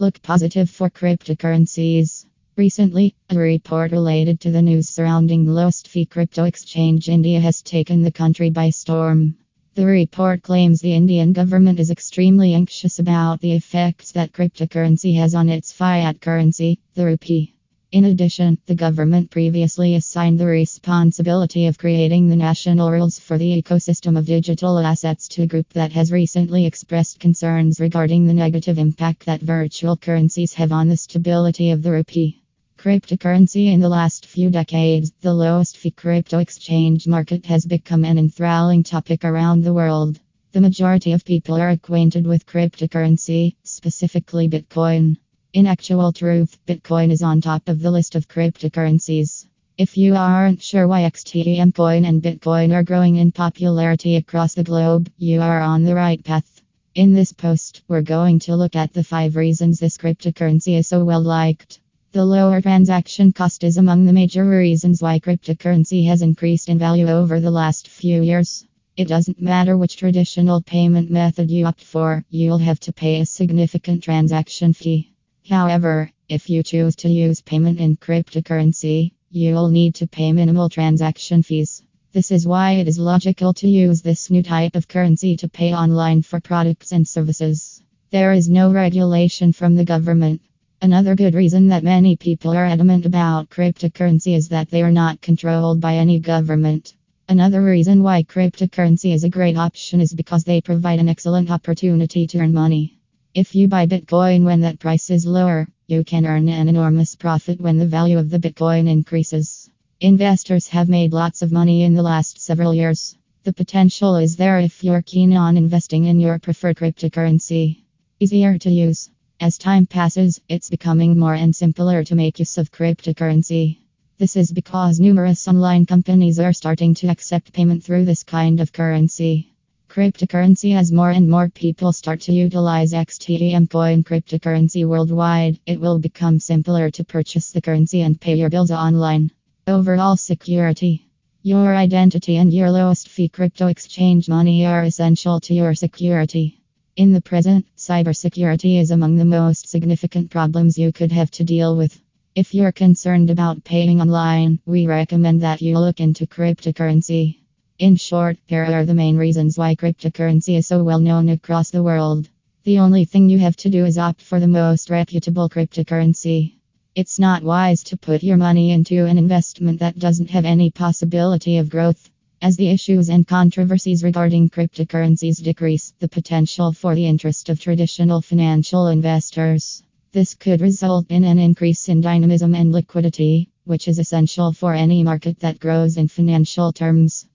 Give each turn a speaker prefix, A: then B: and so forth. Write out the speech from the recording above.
A: Look positive for cryptocurrencies. Recently, a report related to the news surrounding lowest fee crypto exchange India has taken the country by storm. The report claims the Indian government is extremely anxious about the effects that cryptocurrency has on its fiat currency, the rupee. In addition, the government previously assigned the responsibility of creating the national rules for the ecosystem of digital assets to a group that has recently expressed concerns regarding the negative impact that virtual currencies have on the stability of the rupee. Cryptocurrency in the last few decades, the LostFi crypto exchange market has become an enthralling topic around the world. The majority of people are acquainted with cryptocurrency, specifically Bitcoin. In actual truth, Bitcoin is on top of the list of cryptocurrencies. If you aren't sure why XTM coin and Bitcoin are growing in popularity across the globe, you are on the right path. In this post, we're going to look at the five reasons this cryptocurrency is so well liked. The lower transaction cost is among the major reasons why cryptocurrency has increased in value over the last few years. It doesn't matter which traditional payment method you opt for, you'll have to pay a significant transaction fee. However, if you choose to use payment in cryptocurrency, you'll need to pay minimal transaction fees. This is why it is logical to use this new type of currency to pay online for products and services. There is no regulation from the government. Another good reason that many people are adamant about cryptocurrency is that they are not controlled by any government. Another reason why cryptocurrency is a great option is because they provide an excellent opportunity to earn money. If you buy Bitcoin when that price is lower, you can earn an enormous profit when the value of the Bitcoin increases. Investors have made lots of money in the last several years. The potential is there if you're keen on investing in your preferred cryptocurrency. Easier to use. As time passes, it's becoming more and simpler to make use of cryptocurrency. This is because numerous online companies are starting to accept payment through this kind of currency. Cryptocurrency as more and more people start to utilize XTM coin cryptocurrency worldwide, it will become simpler to purchase the currency and pay your bills online. Overall security. Your identity and your lowest fee crypto exchange money are essential to your security. In the present, cybersecurity is among the most significant problems you could have to deal with. If you're concerned about paying online, we recommend that you look into cryptocurrency. In short, here are the main reasons why cryptocurrency is so well known across the world. The only thing you have to do is opt for the most reputable cryptocurrency. It's not wise to put your money into an investment that doesn't have any possibility of growth. As the issues and controversies regarding cryptocurrencies decrease, the potential for the interest of traditional financial investors. This could result in an increase in dynamism and liquidity, which is essential for any market that grows in financial terms.